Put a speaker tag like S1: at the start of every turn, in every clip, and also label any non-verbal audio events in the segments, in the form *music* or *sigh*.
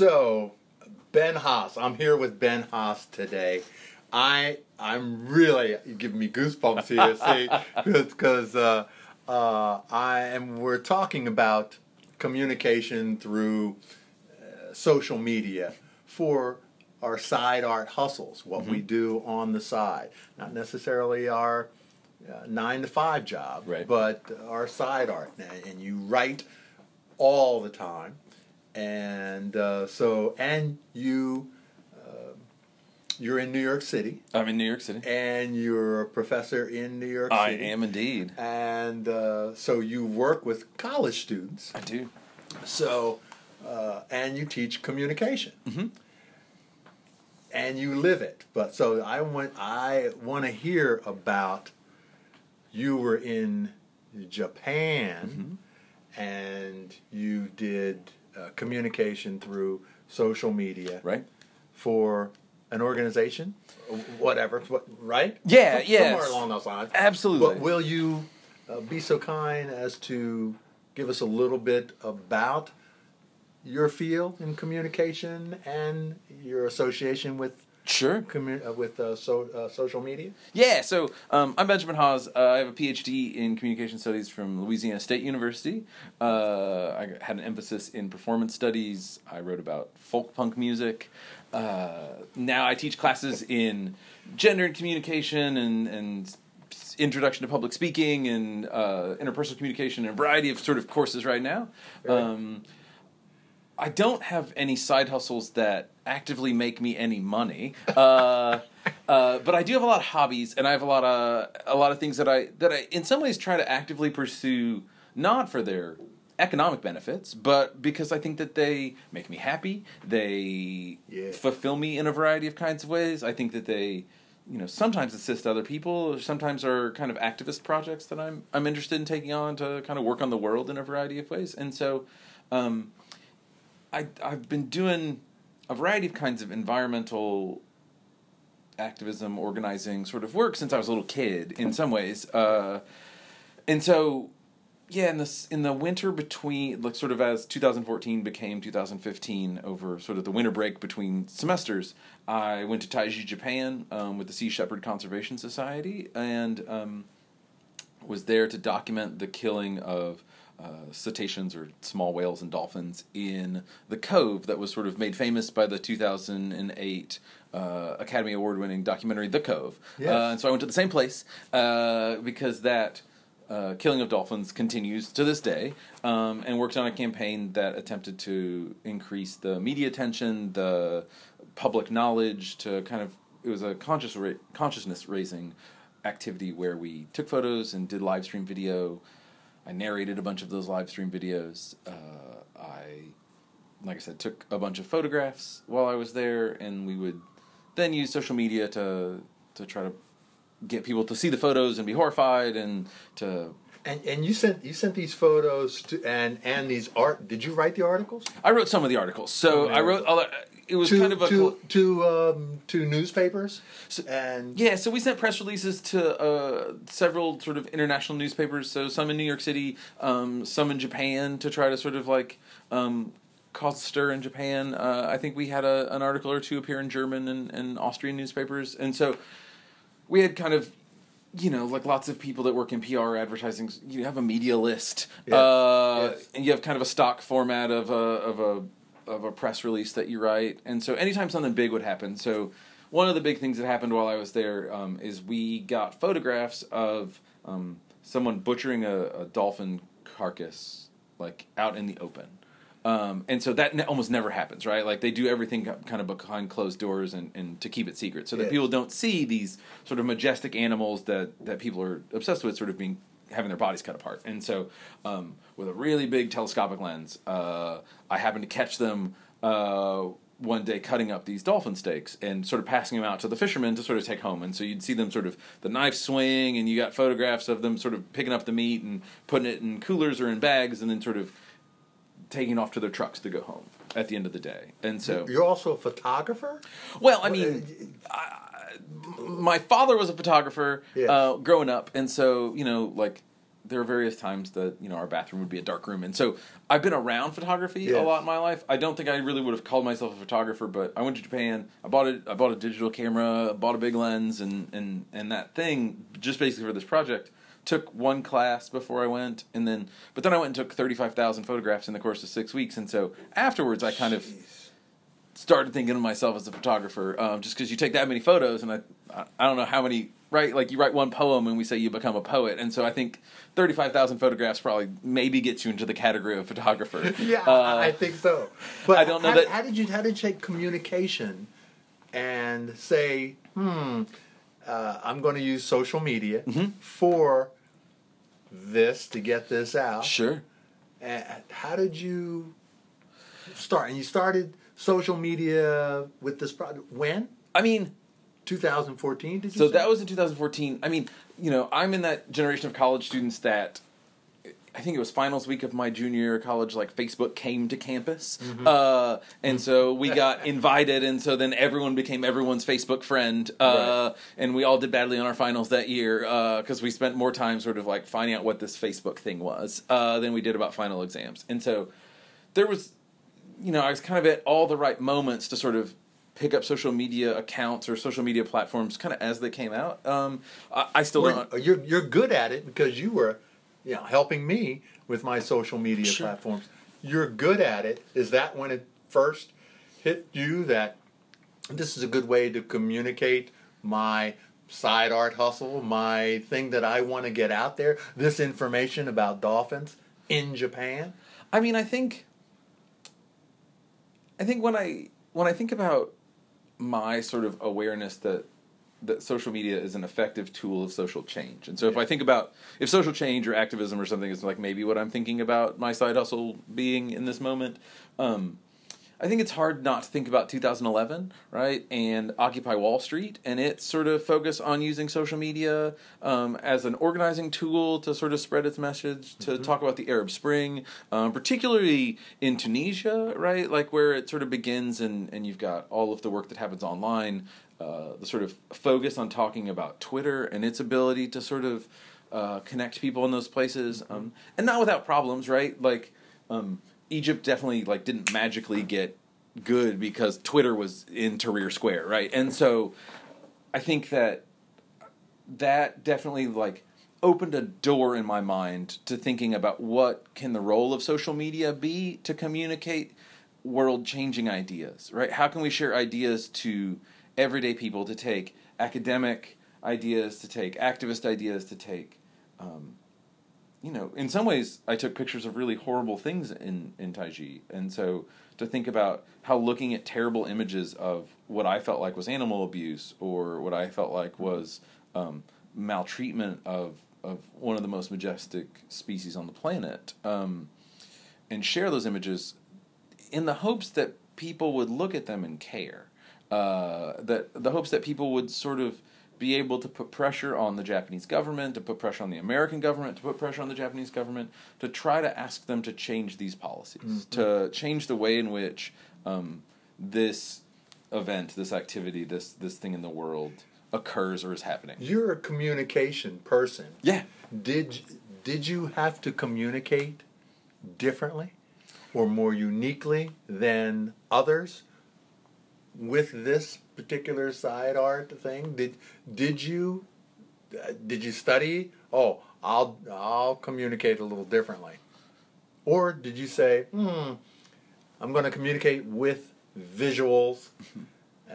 S1: So, Ben Haas, I'm here with Ben Haas today. I I'm really giving me goosebumps here, see, *laughs* because uh, uh, I am. We're talking about communication through uh, social media for our side art hustles, what we do on the side, not necessarily our uh, nine to five job,
S2: Right.
S1: but our side art. And you write all the time, and uh, so and you uh, you're in New York City,
S2: I'm in New York City.
S1: and you're a professor in New York City.
S2: I
S1: City.
S2: am indeed.
S1: And uh, so you work with college students.
S2: I do.
S1: So, uh, and you teach communication,
S2: Mm-hmm.
S1: and you live it. But so I want I want to hear about you were in Japan,
S2: Mm-hmm.
S1: and you did uh, communication through social media
S2: Right?
S1: for an organization, whatever, right?
S2: Yeah, yes.
S1: somewhere along those lines.
S2: Absolutely.
S1: But will you uh, be so kind as to give us a little bit about your field in communication and your association with
S2: Sure.
S1: uh, with uh, so, uh, social media?
S2: Yeah, so um, I'm Benjamin Hawes. Uh, I have a PhD in communication studies from Louisiana State University. Uh, I had an emphasis in performance studies. I wrote about folk punk music. Uh, now I teach classes in gender and communication and, and introduction to public speaking and uh, interpersonal communication and a variety of sort of courses right now.
S1: Right.
S2: Um, I don't have any side hustles that actively make me any money, uh, *laughs* uh, but I do have a lot of hobbies, and I have a lot of a lot of things that I that I in some ways try to actively pursue, not for their economic benefits, but because I think that they make me happy. They
S1: Yeah.
S2: fulfill me in a variety of kinds of ways. I think that they, you know, sometimes assist other people. Or sometimes are kind of activist projects that I'm I'm interested in taking on to kind of work on the world in a variety of ways, and so. Um, I I've been doing a variety of kinds of environmental activism, organizing sort of work since I was a little kid. In some ways, uh, and so yeah, in this in the winter between like sort of as 2014 became 2015 over sort of the winter break between semesters, I went to Taiji, Japan, um, with the Sea Shepherd Conservation Society, and um, was there to document the killing of uh, cetaceans or small whales and dolphins in the cove that was sort of made famous by the 2008 uh, Academy Award winning documentary The Cove.
S1: Yes.
S2: Uh, and so I went to the same place uh, because that uh, killing of dolphins continues to this day um, and worked on a campaign that attempted to increase the media attention, the public knowledge to kind of, it was a conscious ra- consciousness raising activity where we took photos and did live stream video. I narrated a bunch of those live stream videos. Uh, I, like I said, took a bunch of photographs while I was there, and we would then use social media to to try to get people to see the photos and be horrified, and to
S1: And and you sent you sent these photos to and and these art. Did you write the articles?
S2: I wrote some of the articles. So
S1: Okay.
S2: I wrote. It was
S1: to
S2: kind of a
S1: to to um, to newspapers
S2: So-
S1: and
S2: Yeah, so we sent press releases to uh, several sort of international newspapers. So some in New York City, um, some in Japan to try to sort of like um, cause a stir in Japan. Uh, I think we had a, an article or two appear in German and, and Austrian newspapers, and so we had kind of. You know, like lots of people that work in PR advertising, you have a media list,
S1: Yeah.
S2: uh,
S1: Yes.
S2: and you have kind of a stock format of a of a of a press release that you write. And so anytime something big would happen, so one of the big things that happened while I was there um, is we got photographs of um, someone butchering a, a dolphin carcass like out in the open. Um, and so that ne- almost never happens, right? Like they do everything kind of behind closed doors and, and to keep it secret, so that
S1: Yes.
S2: people don't see these sort of majestic animals that, that people are obsessed with, sort of being having their bodies cut apart. And so, um, with a really big telescopic lens, uh, I happened to catch them uh, one day cutting up these dolphin steaks and sort of passing them out to the fishermen to sort of take home. And so you'd see them sort of the knife swing, and you got photographs of them sort of picking up the meat and putting it in coolers or in bags, and then sort of taking off to their trucks to go home at the end of the day. And so,
S1: you're also a photographer.
S2: well, I mean, I, my father was a photographer
S1: Yes.
S2: uh, growing up, and so you know, like there are various times that you know our bathroom would be a dark room, and so I've been around photography a lot in my life. I don't think I really would have called myself a photographer, but I went to Japan. I bought a I bought a digital camera, bought a big lens, and and and that thing just basically for this project. Took one class before I went, and then but then I went and took thirty five thousand photographs in the course of six weeks, and so afterwards I kind of
S1: Jeez.
S2: Started thinking of myself as a photographer um, just because you take that many photos and I, I I don't know how many right like you write one poem and we say you become a poet and so I think thirty five thousand photographs probably maybe gets you into the category of photographer. *laughs*
S1: Yeah,
S2: Uh,
S1: I I think so. But
S2: I don't know
S1: how,
S2: that-
S1: How did you how did you take communication and say, hmm, uh, I'm going to use social media
S2: Mm-hmm.
S1: for this to get this out?
S2: sure.
S1: And how did you start? And you started social media with this project when?
S2: I mean,
S1: 2014. Did you?
S2: so
S1: say?
S2: that was in 2014. I mean, you know, I'm in that generation of college students that I think it was finals week of my junior year of college. Like Facebook came to campus,
S1: Mm-hmm.
S2: uh, and so we got *laughs* invited, and so then everyone became everyone's Facebook friend, uh, and we all did badly on our finals that year because we spent more time sort of like finding out what this Facebook thing was uh, than we did about final exams, and so there was, you know, I was kind of at all the right moments to sort of pick up social media accounts or social media platforms kind of as they came out. Um, I, I still
S1: Well,
S2: don't.
S1: you're you're good at it because you were, you know, helping me with my social media
S2: Sure.
S1: platforms. You're good at it. Is that when it first hit you that this is a good way to communicate my side art hustle, my thing that I want to get out there, this information about dolphins in Japan?
S2: I mean, I think I think when I when I think about my sort of awareness that that social media is an effective tool of social change. And so if I think about if social change or activism or something is like maybe what I'm thinking about my side hustle being in this moment, um, I think it's hard not to think about 2011, right? And Occupy Wall Street and its sort of focus on using social media um, as an organizing tool to sort of spread its message, to talk about the Arab Spring, um, particularly in Tunisia, right? Like where it sort of begins and, and you've got all of the work that happens online, uh, the sort of focus on talking about Twitter and its ability to sort of uh, connect people in those places, um, and not without problems, right? Like um, Egypt definitely like didn't magically get good because Twitter was in Tahrir Square, right? And so I think that that definitely like opened a door in my mind to thinking about what can the role of social media be to communicate world changing ideas right how can we share ideas to everyday people to take academic ideas to take activist ideas to take um, you know in some ways i took pictures of really horrible things in in taiji and so to think about how looking at terrible images of what i felt like was animal abuse or what i felt like was um, maltreatment of of one of the most majestic species on the planet um, and share those images in the hopes that people would look at them and care. Uh, that the hopes that people would sort of be able to put pressure on the Japanese government, to put pressure on the American government, to put pressure on the Japanese government, to try to ask them to change these policies, to change the way in which um, this event, this activity, this this thing in the world occurs or is happening.
S1: You're a communication person.
S2: Yeah.
S1: Did did you have to communicate differently or more uniquely than others with this particular side art thing? Did did you uh, did you study? Oh, I'll I'll communicate a little differently, or did you say, hmm, I'm going to communicate with visuals, *laughs* uh,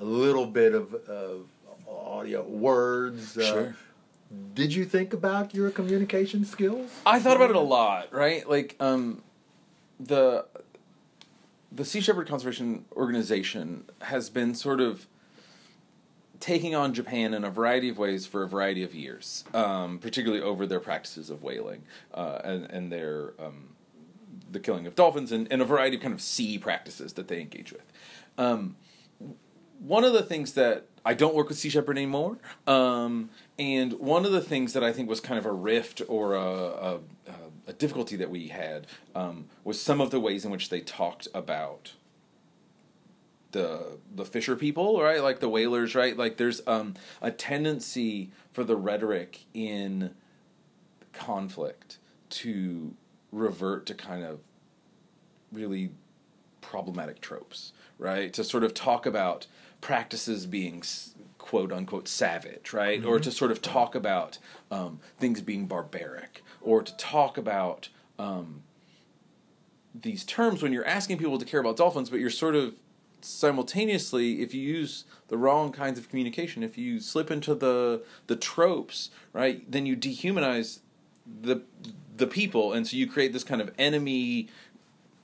S1: a little bit of, of audio, words. Uh,
S2: Sure.
S1: Did you think about your communication skills?
S2: I thought about it a lot, right? Like um, the the Sea Shepherd Conservation Organization has been sort of taking on Japan in a variety of ways for a variety of years, um, particularly over their practices of whaling uh, and and their um, the killing of dolphins and, and a variety of kind of sea practices that they engage with. Um, one of the things that I don't work with Sea Shepherd anymore, um, and one of the things that I think was kind of a rift or a, a, a difficulty that we had um, was some of the ways in which they talked about the the fisher people, right? Like the whalers, right? Like there's um, a tendency for the rhetoric in conflict to revert to kind of really problematic tropes, right? To sort of talk about practices being quote unquote savage, right? Or to sort of talk about um, things being barbaric, or to talk about um, these terms when you're asking people to care about dolphins, but you're sort of simultaneously, if you use the wrong kinds of communication, if you slip into the the tropes, right, then you dehumanize the the people, and so you create this kind of enemy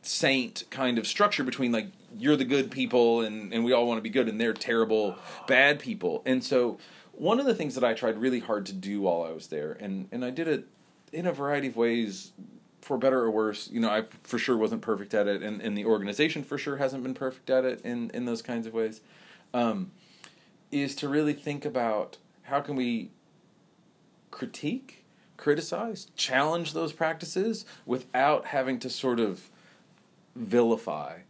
S2: saint kind of structure between like you're the good people and and we all want to be good and they're terrible bad people. And so one of the things that i tried really hard to do while i was there and and i did it in a variety of ways for better or worse you know i for sure wasn't perfect at it and and the organization for sure hasn't been perfect at it in in those kinds of ways. Um, is to really think about how can we critique criticize challenge those practices without having to sort of vilify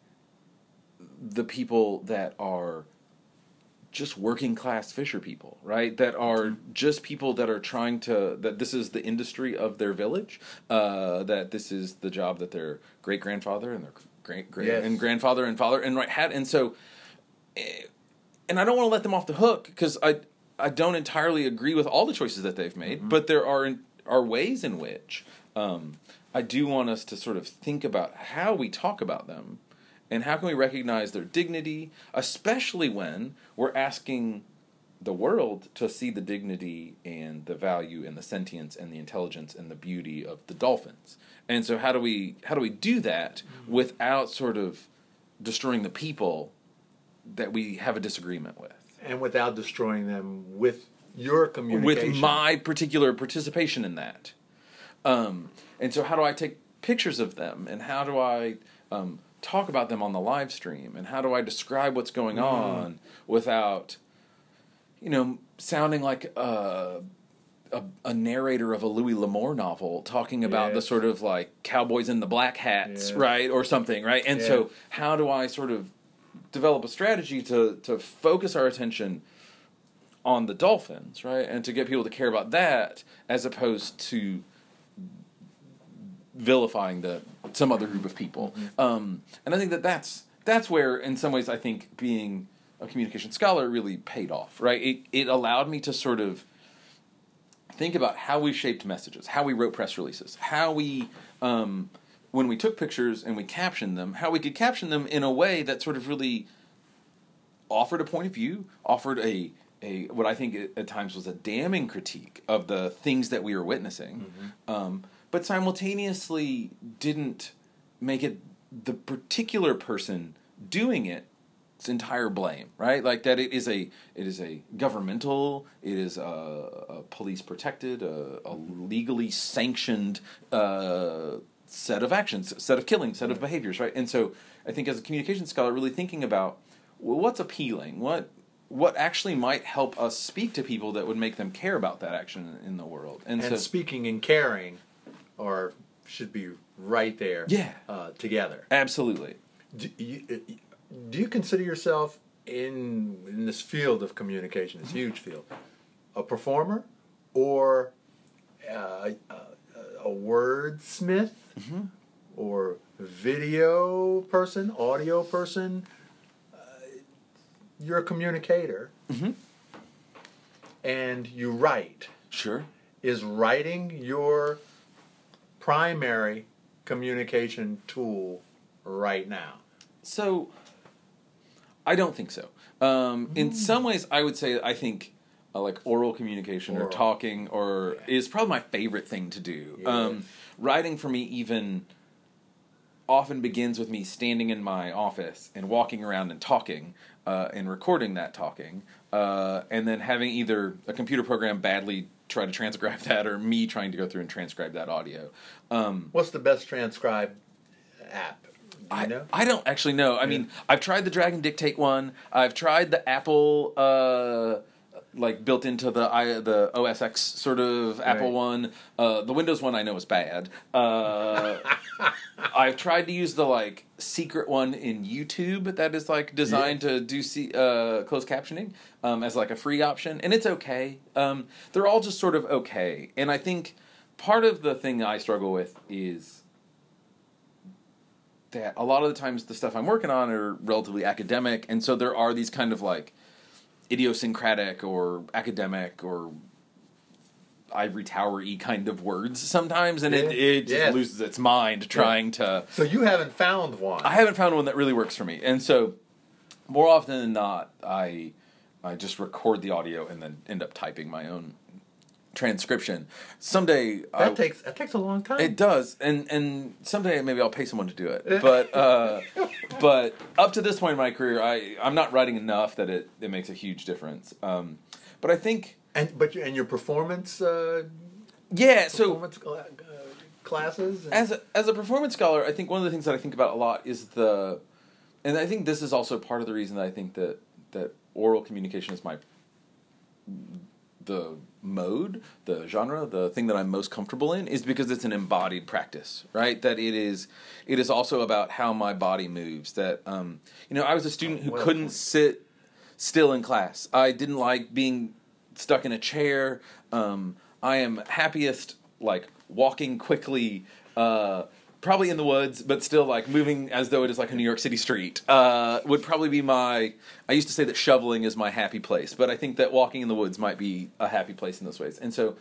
S2: the people that are just working class fisher people, right? That are just people that are trying to that this is the industry of their village, uh, that this is the job that their great grandfather and their great great
S1: Yes.
S2: and grandfather and father and right had, and so, eh, and I don't want to let them off the hook because I I don't entirely agree with all the choices that they've made, but there are are ways in which um, I do want us to sort of think about how we talk about them and how can we recognize their dignity, especially when we're asking the world to see the dignity and the value and the sentience and the intelligence and the beauty of the dolphins. And so how do we how do we do that without sort of destroying the people that we have a disagreement with?
S1: and without destroying them with your communication.
S2: with my particular participation in that. Um, and so, how do I take pictures of them, and how do I um, talk about them on the live stream, and how do I describe what's going
S1: Mm.
S2: on without, you know, sounding like a, a, a narrator of a Louis L'Amour novel talking about the sort of like cowboys in the black hats,
S1: Yes.
S2: right, or something, right? And so, how do I sort of develop a strategy to to focus our attention on the dolphins, right? And to get people to care about that as opposed to vilifying the some other group of people. Um, and I think that that's that's where, in some ways, I think being a communication scholar really paid off, right? It it allowed me to sort of think about how we shaped messages, how we wrote press releases, how we um, when we took pictures and we captioned them, how we could caption them in a way that sort of really offered a point of view, offered a a what I think at- at times was a damning critique of the things that we were witnessing, um, but simultaneously didn't make it the particular person doing it its entire blame, right? Like that it is a it is a governmental, it is a, a police protected, a, a legally sanctioned uh, set of actions, set of killings, set of behaviors, right? And so I think as a communication scholar, really thinking about well, what's appealing, what what actually might help us speak to people that would make them care about that action in the world, and,
S1: and
S2: so
S1: speaking and caring, or should be right there.
S2: Yeah.
S1: Uh, together.
S2: absolutely.
S1: Do you, uh, do you consider yourself in in this field of communication, this huge field, a performer or uh, a, a wordsmith or video person, audio person? Uh, you're a communicator, and you write.
S2: Sure.
S1: Is writing your primary communication tool right now?
S2: So, I don't think so. Um, in some ways, I would say I think uh, like oral communication or talking or is probably my favorite thing to do. Um, writing for me even often begins with me standing in my office and walking around and talking uh, and recording that talking, uh, and then having either a computer program badly try to transcribe that or me trying to go through and transcribe that audio. Um,
S1: What's the best transcribe app?
S2: I,
S1: know?
S2: I don't actually know. I mean, I've tried the Dragon Dictate one. I've tried the Apple, uh, like built into the i the OS X sort of Apple
S1: Right.
S2: one. Uh, the Windows one I know is bad. Uh, *laughs* I've tried to use the like secret one in YouTube that is like designed to do see, uh, closed captioning um, as like a free option, and it's okay. Um, they're all just sort of okay, and I think part of the thing I struggle with is that a lot of the times the stuff I'm working on are relatively academic, and so there are these kind of like idiosyncratic or academic or ivory tower y kind of words sometimes, and it,
S1: Yeah.
S2: it just
S1: Yes.
S2: loses its mind trying to.
S1: So you haven't found one.
S2: I haven't found one that really works for me, and so more often than not, I I just record the audio and then end up typing my own transcription. Someday
S1: that
S2: I,
S1: takes that takes a long time.
S2: it does, and and someday maybe I'll pay someone to do it. *laughs* But uh, but up to this point in my career, I I'm not writing enough that it it makes a huge difference. Um, but I think
S1: and but and your performance uh,
S2: yeah. So
S1: uh, classes.
S2: as a, as a performance scholar, I think one of the things that I think about a lot is the, and I think this is also part of the reason that I think that that oral communication is my the mode, the genre, the thing that I'm most comfortable in is because it's an embodied practice, right? That it is it is also about how my body moves. That um, you know, I was a student who couldn't sit still in class. I didn't like being stuck in a chair. Um, I am happiest like walking quickly, uh, probably in the woods, but still like moving as though it is like a New York City street. Uh, would probably be my. I used to say that shoveling is my happy place, but I think that walking in the woods might be a happy place in those ways. And so,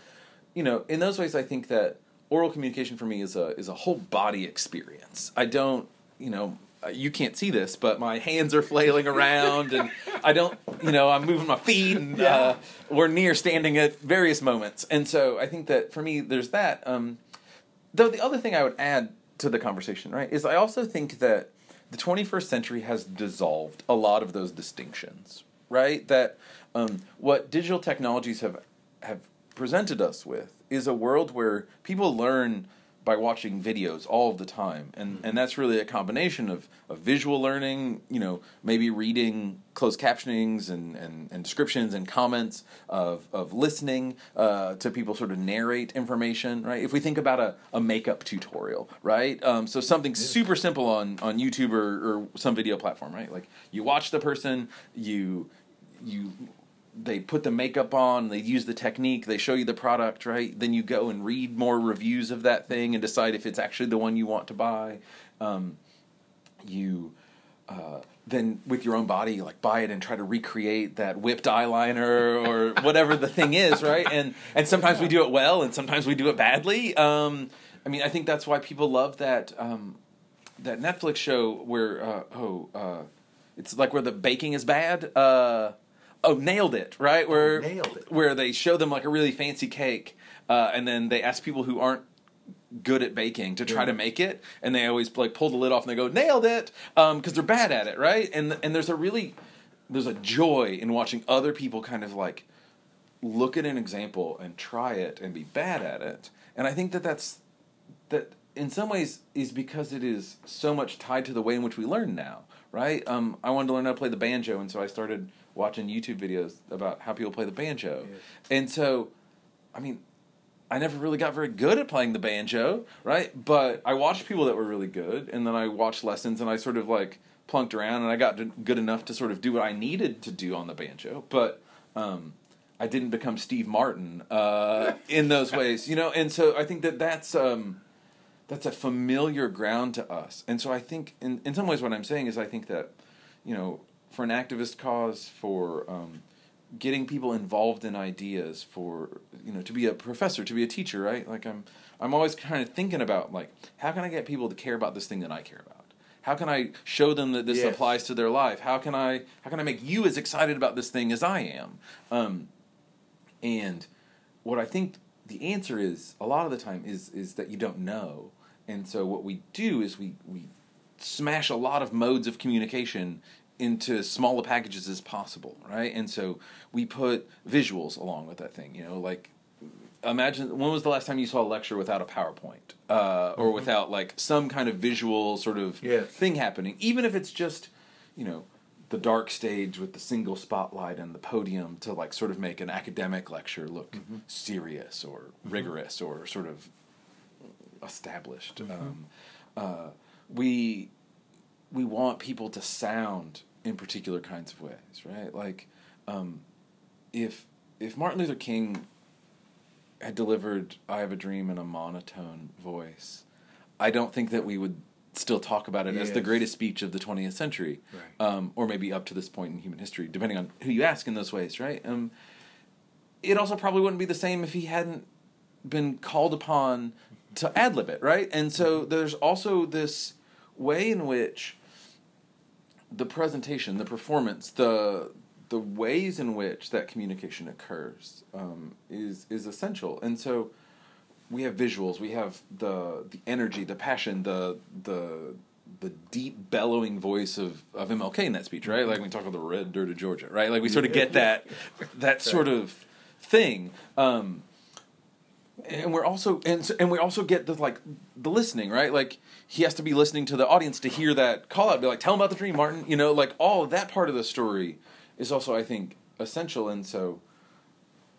S2: you know, in those ways, I think that oral communication for me is a is a whole body experience. I don't, you know, uh, you can't see this, but my hands are flailing around, and I don't, you know, I'm moving my feet, and uh, we're near standing at various moments. And so I think that for me, there's that. Um, though the other thing I would add to the conversation, right, is I also think that the 21st century has dissolved a lot of those distinctions, right? That um, what digital technologies have have presented us with is a world where people learn by watching videos all the time. And and that's really a combination of, of visual learning you know maybe reading closed captionings and, and, and descriptions and comments of, of listening uh, to people sort of narrate information right? If we think about a, a makeup tutorial right? Um, so something super simple on, on youtube or, or some video platform right? Like you watch the person you you they put the makeup on, they use the technique, they show you the product, right? Then you go and read more reviews of that thing and decide if it's actually the one you want to buy. Um, you uh, then with your own body, like buy it and try to recreate that whipped eyeliner or *laughs* whatever the thing is, right? And and sometimes we do it well, and sometimes we do it badly. Um, I mean, I think that's why people love that um, that Netflix show where uh, oh uh, it's like where the baking is bad. Oh, nailed it, right? Where
S1: Nailed It.
S2: where they show them like a really fancy cake, uh, and then they ask people who aren't good at baking to try
S1: Yeah.
S2: to make it, and they always like pull the lid off and they go nailed it because they're bad at it, right? And and there's a really there's a joy in watching other people kind of like look at an example and try it and be bad at it, and I think that that's that in some ways is because it is so much tied to the way in which we learn now, right? Um, I wanted to learn how to play the banjo, and so I started watching YouTube videos about how people play the banjo,
S1: Yes.
S2: and so, I mean, I never really got very good at playing the banjo, right? But I watched people that were really good, and then I watched lessons, and I sort of like plunked around, and I got good enough to sort of do what I needed to do on the banjo, but. Um, I didn't become Steve Martin uh, in those *laughs* ways, you know, and so I think that that's um, that's a familiar ground to us. And so I think, in, in some ways, what I'm saying is I think that, you know, for an activist cause, for um, getting people involved in ideas, for, you know, to be a professor, to be a teacher, right? Like I'm, I'm always kind of thinking about, like, how can I get people to care about this thing that I care about? How can I show them that this
S1: Yes.
S2: applies to their life? How can I, how can I make you as excited about this thing as I am? Um, and what I think the answer is a lot of the time is is that you don't know. And so what we do is we we smash a lot of modes of communication into smaller packages as possible, right? And so we put visuals along with that thing, you know, like imagine when was the last time you saw a lecture without a PowerPoint uh, or without like some kind of visual sort of
S1: Yes.
S2: thing happening, even if it's just you know the dark stage with the single spotlight and the podium to like sort of make an academic lecture look serious or rigorous or sort of established. Um, uh, we we want people to sound in particular kinds of ways, right? Like um, if if Martin Luther King had delivered "I Have a Dream" in a monotone voice, I don't think that we would still talk about it as the greatest speech of the 20th century,
S1: Right.
S2: um, or maybe up to this point in human history, depending on who you ask in those ways, right? Um, it also probably wouldn't be the same if he hadn't been called upon to ad lib it, right? And so there's also this way in which the presentation, the performance, the the ways in which that communication occurs um, is is essential. And so we have visuals, we have the the energy, the passion, the the the deep bellowing voice of, of MLK in that speech, right? Like when we talk about the red dirt of Georgia, right? Like we sort of get that that sort of thing. Um, and we're also and so- and we also get the like the listening right? Like he has to be listening to the audience to hear that call out. Be like tell him about the dream martin you know? Like all that part of the story is also i think essential. And so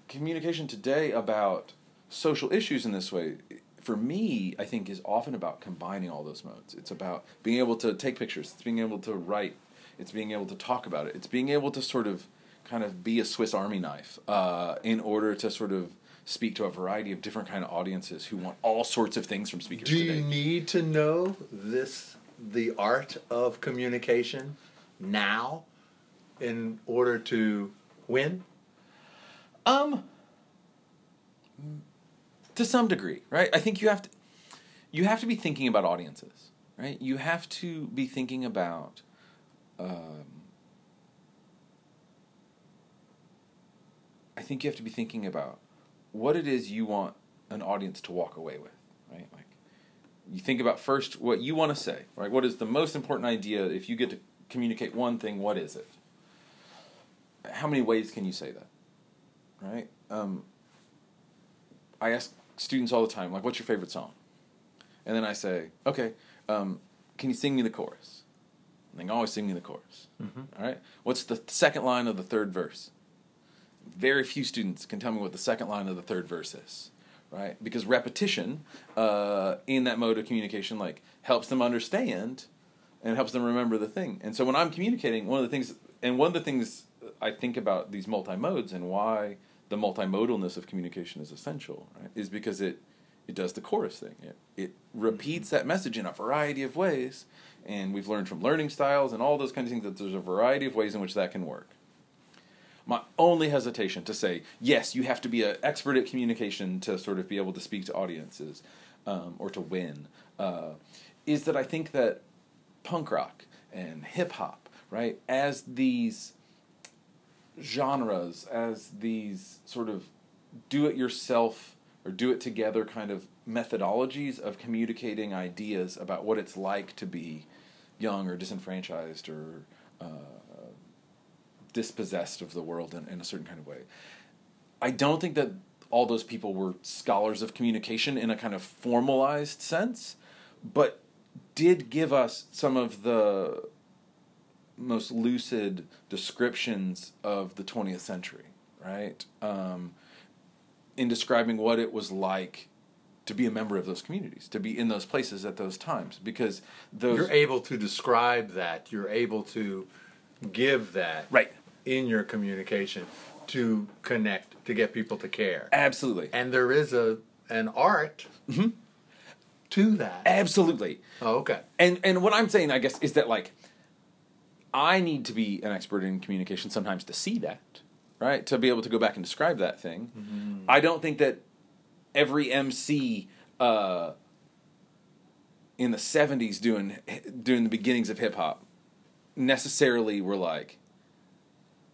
S2: communication today about social issues in this way for me i think is often about combining all those modes. It's about being able to take pictures. It's being able to write. It's being able to talk about it. It's being able to sort of kind of be a swiss army knife uh, in order to sort of speak to a variety of different kind of audiences who want all sorts of things from speakers
S1: Do
S2: today
S1: you need to know this, the art of communication, now, in order to win?
S2: Um, to some degree, right? I think you have to, you have to be thinking about audiences, right? You have to be thinking about, um, I think you have to be thinking about what it is you want an audience to walk away with, right? Like, you think about first what you want to say, right? What is the most important idea? If you get to communicate one thing, what is it? How many ways can you say that? right? Um, I ask students all the time, like, what's your favorite song? And then I say, okay, um, can you sing me the chorus? And they always sing me the chorus. All right? What's the second line of the third verse? Very few students can tell me what the second line of the third verse is, right? Because repetition uh, in that mode of communication, like, helps them understand and helps them remember the thing. And so when I'm communicating, one of the things, and one of the things I think about these multi modes and why the multimodalness of communication is essential, right, is because it it does the chorus thing. It it repeats that message in a variety of ways, and we've learned from learning styles and all those kinds of things that there's a variety of ways in which that can work. My only hesitation to say yes, you have to be an expert at communication to sort of be able to speak to audiences um, or to win, uh, is that I think that punk rock and hip hop, right, as these genres, as these sort of do it yourself or do it together kind of methodologies of communicating ideas about what it's like to be young or disenfranchised or uh, dispossessed of the world in, in a certain kind of way. I don't think that all those people were scholars of communication in a kind of formalized sense, but did give us some of the most lucid descriptions of the 20th century, right? Um, in describing what it was like to be a member of those communities, to be in those places at those times, because those
S1: You're able to describe that. You're able to give that
S2: right,
S1: in your communication to connect, to get people to care.
S2: absolutely,
S1: And there is a an art
S2: Mm-hmm.
S1: to that.
S2: absolutely.
S1: Oh, okay.
S2: And and what I'm saying, I guess, is that like I need to be an expert in communication sometimes to see that, right? To be able to go back and describe that thing. I don't think that every MC uh, in the '70s doing doing the beginnings of hip hop necessarily were like,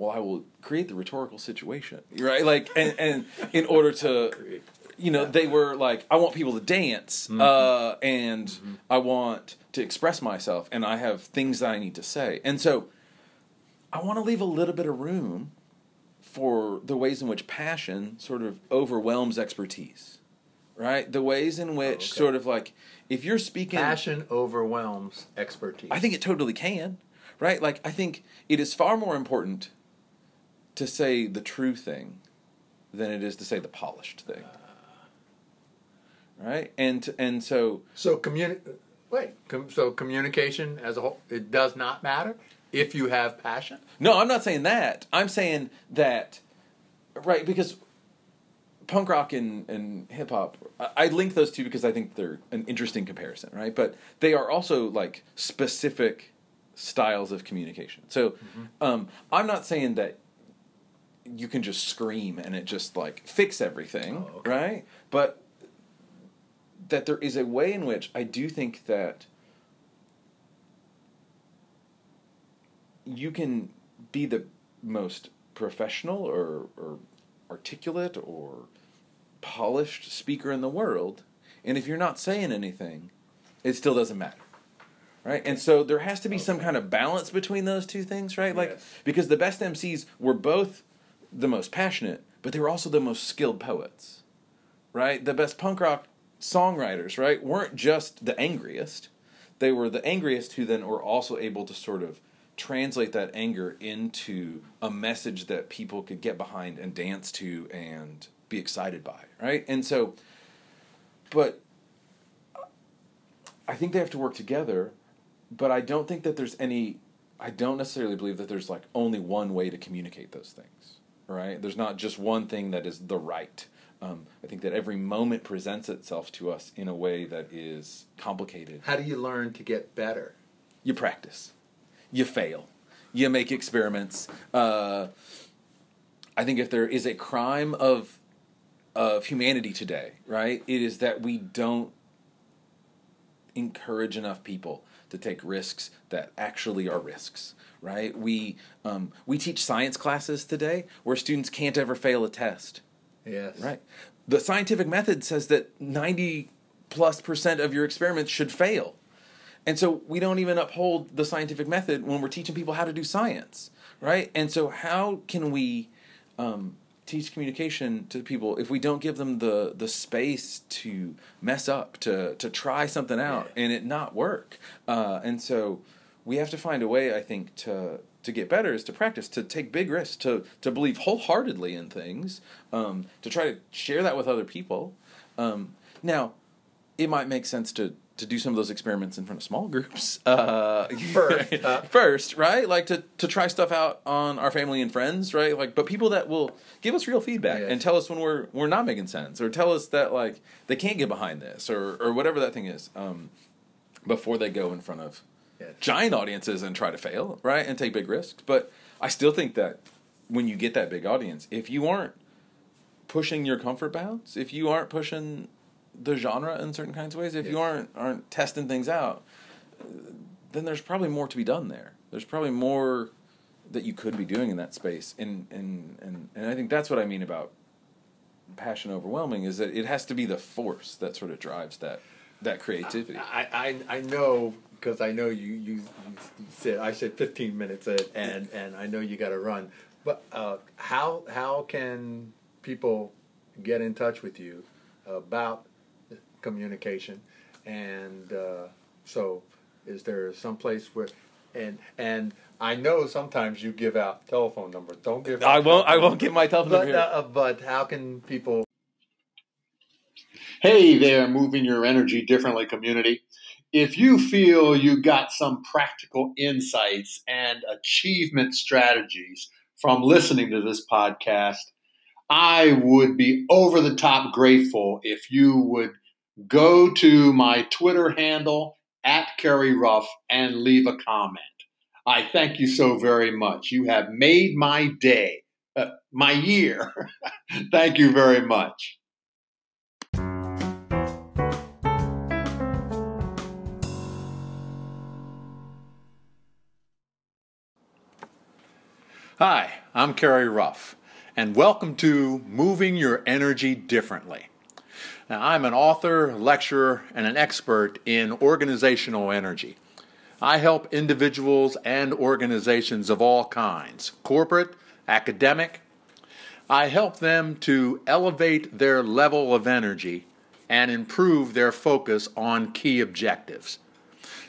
S2: well, I will create the rhetorical situation, right? Like, and and in order to you know, they were like, I want people to dance, uh, and I want to express myself, and I have things that I need to say. And so I want to leave a little bit of room for the ways in which passion sort of overwhelms expertise, right? The ways in which
S1: okay.
S2: sort of like, if you're speaking.
S1: Passion overwhelms expertise.
S2: I think it totally can, right? Like, I think it is far more important to say the true thing than it is to say the polished thing. Right? And and so
S1: so communi- Wait. Com- so communication as a whole, it does not matter if you have passion.
S2: no, I'm not saying that. I'm saying that right because punk rock and, and hip hop, I, link those two because I think they're an interesting comparison, right? But they are also like specific styles of communication. So um, I'm not saying that you can just scream and it just like fix everything,
S1: Oh, okay.
S2: right? But that there is a way in which I do think that you can be the most professional or, or articulate or polished speaker in the world, and if you're not saying anything, it still doesn't matter. Right? And so there has to be some kind of balance between those two things, right? Like
S1: Yes.
S2: because the best MCs were both the most passionate, but they were also the most skilled poets. Right? The best punk rock songwriters, right, weren't just the angriest. They were the angriest who then were also able to sort of translate that anger into a message that people could get behind and dance to and be excited by, right? And so but I think they have to work together, but I don't think that there's any I don't necessarily believe that there's like only one way to communicate those things, right? There's not just one thing that is the right. Um, I think that every moment presents itself to us in a way that is complicated.
S1: How do you learn to get better?
S2: You practice, you fail, you make experiments. Uh, I think if there is a crime of of humanity today, right, it is that we don't encourage enough people to take risks that actually are risks right? We um, we teach science classes today where students can't ever fail a test.
S1: Yes.
S2: right? The scientific method says that 90 plus percent of your experiments should fail. And so we don't even uphold the scientific method when we're teaching people how to do science right? And so how can we um, teach communication to people if we don't give them the the space to mess up to to try something out and it not work uh, and so we have to find a way i think to to get better is to practice to take big risks to to believe wholeheartedly in things um, to try to share that with other people um, now it might make sense to to do some of those experiments in front of small groups *laughs* uh,
S1: First, *laughs* huh?
S2: first right like to to try stuff out on our family and friends right like but people that will give us real feedback
S1: Yes.
S2: and tell us when we're we're not making sense or tell us that like they can't get behind this or or whatever that thing is um, before they go in front of
S1: Yes.
S2: giant audiences and try to fail, right? And take big risks. But I still think that when you get that big audience, if you aren't pushing your comfort bounds, if you aren't pushing the genre in certain kinds of ways, if you aren't aren't testing things out, then there's probably more to be done there. There's probably more that you could be doing in that space. And and and, and I think that's what I mean about passion overwhelming is that it has to be the force that sort of drives that that creativity.
S1: I, I, I know because I know you, you, you said I said 15 minutes and and, and I know you got to run. But uh, how how can people get in touch with you about communication? And uh, so, is there some place where and and I know sometimes you give out telephone numbers. Don't give.
S2: I won't. I won't give my telephone
S1: But
S2: number
S1: uh, but how can people
S3: Hey there, moving your energy differently community. If you feel you got some practical insights and achievement strategies from listening to this podcast, I would be over the top grateful if you would go to my Twitter handle at Kerry Ruff and leave a comment. I thank you so very much. You have made my day, uh, my year. *laughs* thank you very much.
S1: Hi, I'm Kerry Ruff, and welcome to Moving Your Energy Differently. Now, I'm an author, lecturer, and an expert in organizational energy. I help individuals and organizations of all kinds, corporate, academic. I help them to elevate their level of energy and improve their focus on key objectives.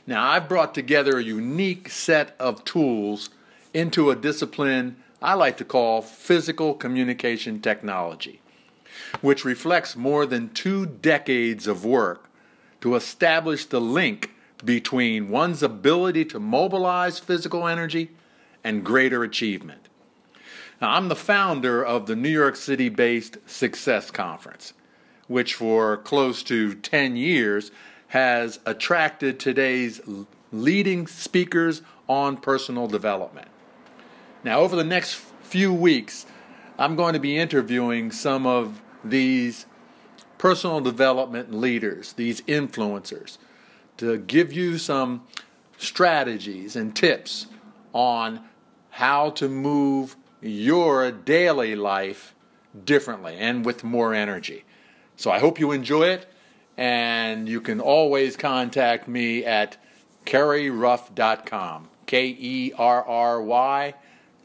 S1: Now, I've brought together a unique set of tools into a discipline I like to call physical communication technology, which reflects more than two decades of work to establish the link between one's ability to mobilize physical energy and greater achievement. Now, I'm the founder of the New York City based Success Conference, which for close to 10 years has attracted today's leading speakers on personal development. Now, over the next few weeks, I'm going to be interviewing some of these personal development leaders, these influencers, to give you some strategies and tips on how to move your daily life differently and with more energy. So I hope you enjoy it, and you can always contact me at kerryruff.com. K E R R Y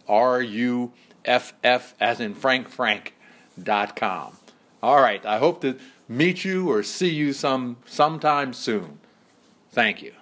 S1: R U F F as in Frank Frank.com. All right, I hope to meet you or see you some sometime soon. Thank you.